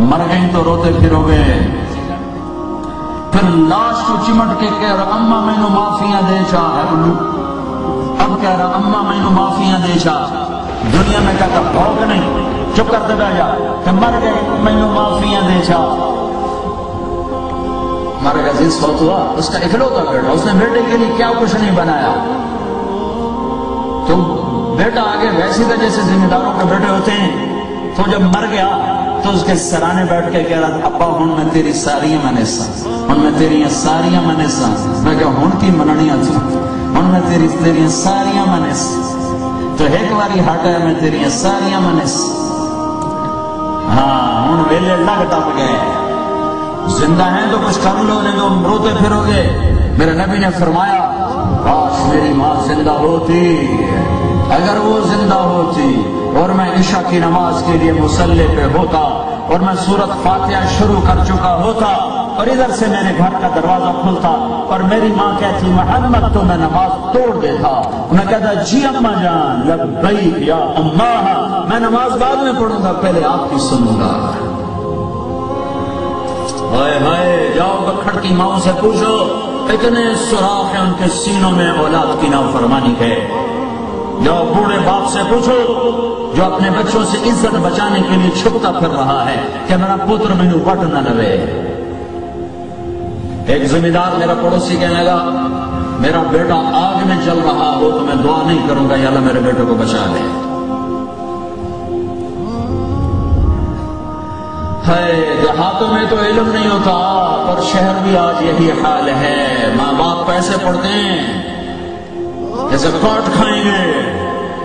مر گئی تو روتے پھرو گے پھر لاش کو چمٹ کے کہہ رہا، اما میں نو معافیاں دے چاہ اب کہہ رہا، اما میں نو معافیاں دے چاہ دنیا میں کہتا، بھوگ نہیں، چپ کر دے بہ جا کہ مر گئے، میں نو معافیاں دے چاہ مر گیا جس فوت ہوا، اس کا اکلوتا بیٹا، اس نے بیٹے کے لیے کیا کچھ نہیں بنایا۔ تو بیٹا آگے ویسے تھا جیسے ذمہ داروں کے بیٹے ہوتے ہیں۔ تو جب مر گیا تو اس کے سرانے بیٹھ کے کہہ رہا، ابا ہوں میں تیری ساریاں میں سا ہوں میں تیری ساریاں میں میں کہ ہوں کی مننیاں تھا ہوں میں تیری تیری ساریاں میں تو ایک باری ہٹا ہے میں تیری ساریاں میں ہاں ہوں ویلے لگ ٹپ گئے۔ زندہ ہیں تو کچھ کر لو، نہیں تو روتے پھرو گے۔ میرے نبی نے فرمایا کاش میری ماں زندہ ہوتی اگر وہ زندہ ہوتی اور میں عشاء کی نماز کے لیے مسلح پہ ہوتا اور میں سورت فاتحہ شروع کر چکا ہوتا اور ادھر سے میرے گھر کا دروازہ کھلتا اور میری ماں کہتی، محمد، تو میں نماز توڑ دیتا۔ میں کہتا جی اما جان، لبیک یا اما۔ میں نماز بعد میں پڑھوں گا، پہلے آپ کی سنوں گا۔ ہائے ہائے، جاؤ بکھڑ کی ماں سے پوچھو اتنے سوراخ ہیں ان کے سینوں میں اولاد کی نافرمانی ہے۔ جاؤ بوڑھے باپ سے پوچھو، جو اپنے بچوں سے عزت بچانے کے لیے چھپتا پھر رہا ہے کہ میرا پتر مینو وٹ نہ لوے۔ ایک ذمہ دار میرا پڑوسی کہنے لگا، میرا بیٹا آگ میں چل رہا ہو تو میں دعا نہیں کروں گا، یا اللہ میرے بیٹے کو بچا لے دیہاتوں میں تو علم نہیں ہوتا، پر شہر بھی آج یہی حال ہے۔ ماں باپ پیسے پڑتے ہیں۔ جیسے کاٹ کھائیں گے۔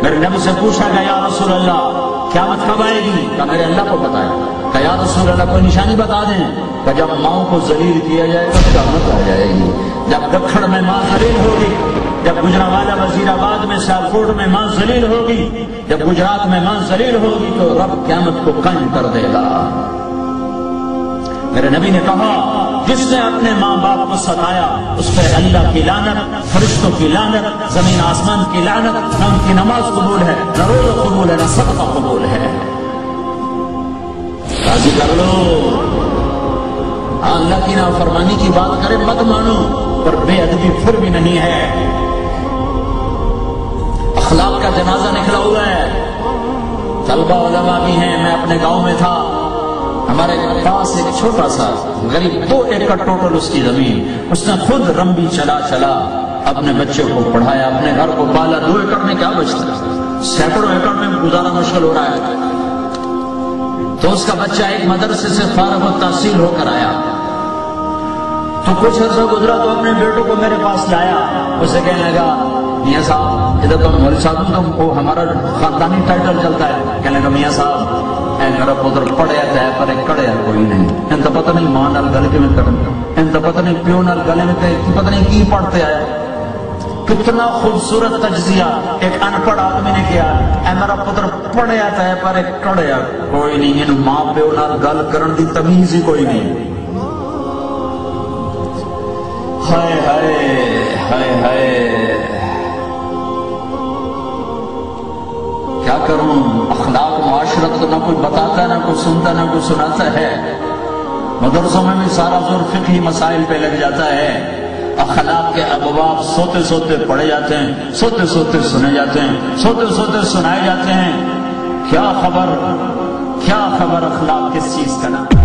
میرے نبی سے پوچھا گیا، یا رسول اللہ، کیا مت کب آئے گی؟ کہ میرے اللہ کو بتایا۔ کہ یا رسول اللہ، کوئی نشانی بتا دیں۔ کہ جب ماؤں کو ذلیل کیا جائے گا قیامت آ جائے گی۔ جب دکھڑ میں ماں ذلیل ہوگی، جب گجرا والا وزیر آباد میں سیالکوٹ میں ماں ذلیل ہوگی، جب گجرات میں ماں ذلیل ہوگی، تو رب قیامت کو قائم کر دے گا۔ میرے نبی نے کہا جس نے اپنے ماں باپ کو ستایا، اس پہ اللہ کی لانت فرشتوں کی لانت زمین آسمان کی لانت نہ ان کی نماز قبول ہے، نہ روزہ قبول ہے، نہ صدقہ قبول ہے۔ راضی کر لو۔ اللہ کی نافرمانی کی بات کرے مت مانو، پر بے ادبی پھر بھی نہیں ہے۔ اخلاق کا جنازہ نکلا ہوا ہے۔ طلبہ علماء بھی ہیں، میں اپنے گاؤں میں تھا۔ ہمارے پاس ایک چھوٹا سا غریب دو ایکڑ ٹوٹل اس کی زمین، اس نے خود رمبی چلا چلا اپنے بچے کو پڑھایا، اپنے گھر کو پالا۔ دو ایکڑ میں کیا بچتا؟ سینکڑوں ایکڑ میں گزارا مشکل ہو رہا ہے۔ تو اس کا بچہ ایک مدرسے سے فارغ و تحصیل ہو کر آیا۔ تو کچھ عرصہ گزرا تو اپنے بیٹوں کو میرے پاس لایا۔ اسے کہنے لگا، میاں صاحب، ادھر تو مول صاحب تو وہ ہمارا خاندانی ٹائٹل چلتا ہے۔ کہنے لگا، میاں صاحب اے میرا پتر پڑھیا ہے پر کڑیا کوئی نہیں ان تو پتہ نہیں ماں نال گل میں کرن ان تو پتہ نہیں پیو نال گلے میں پتہ نہیں کی پڑھتے آیا کتنا خوبصورت تجزیہ ایک ان پڑھ آدمی نے کیا اے میرا پتر پڑھیا ہے پر کڑیا کوئی نہیں ان ماں پیو نال گل کرن دی تمیز ہی کوئی نہیں ہائے ہائے ہائے ہائے کیا کروں؟ اخلاق معاشرت کو نہ کوئی بتاتا، نہ کوئی سنتا، نہ کوئی سناتا ہے۔ مدرسوں میں بھی سارا زور فقہی مسائل پہ لگ جاتا ہے۔ اخلاق کے ابواب سوتے سوتے پڑھے جاتے ہیں، سوتے سوتے سنے جاتے ہیں، سوتے سوتے سنائے جاتے ہیں۔ کیا خبر؟ کیا خبر اخلاق کس چیز کا نام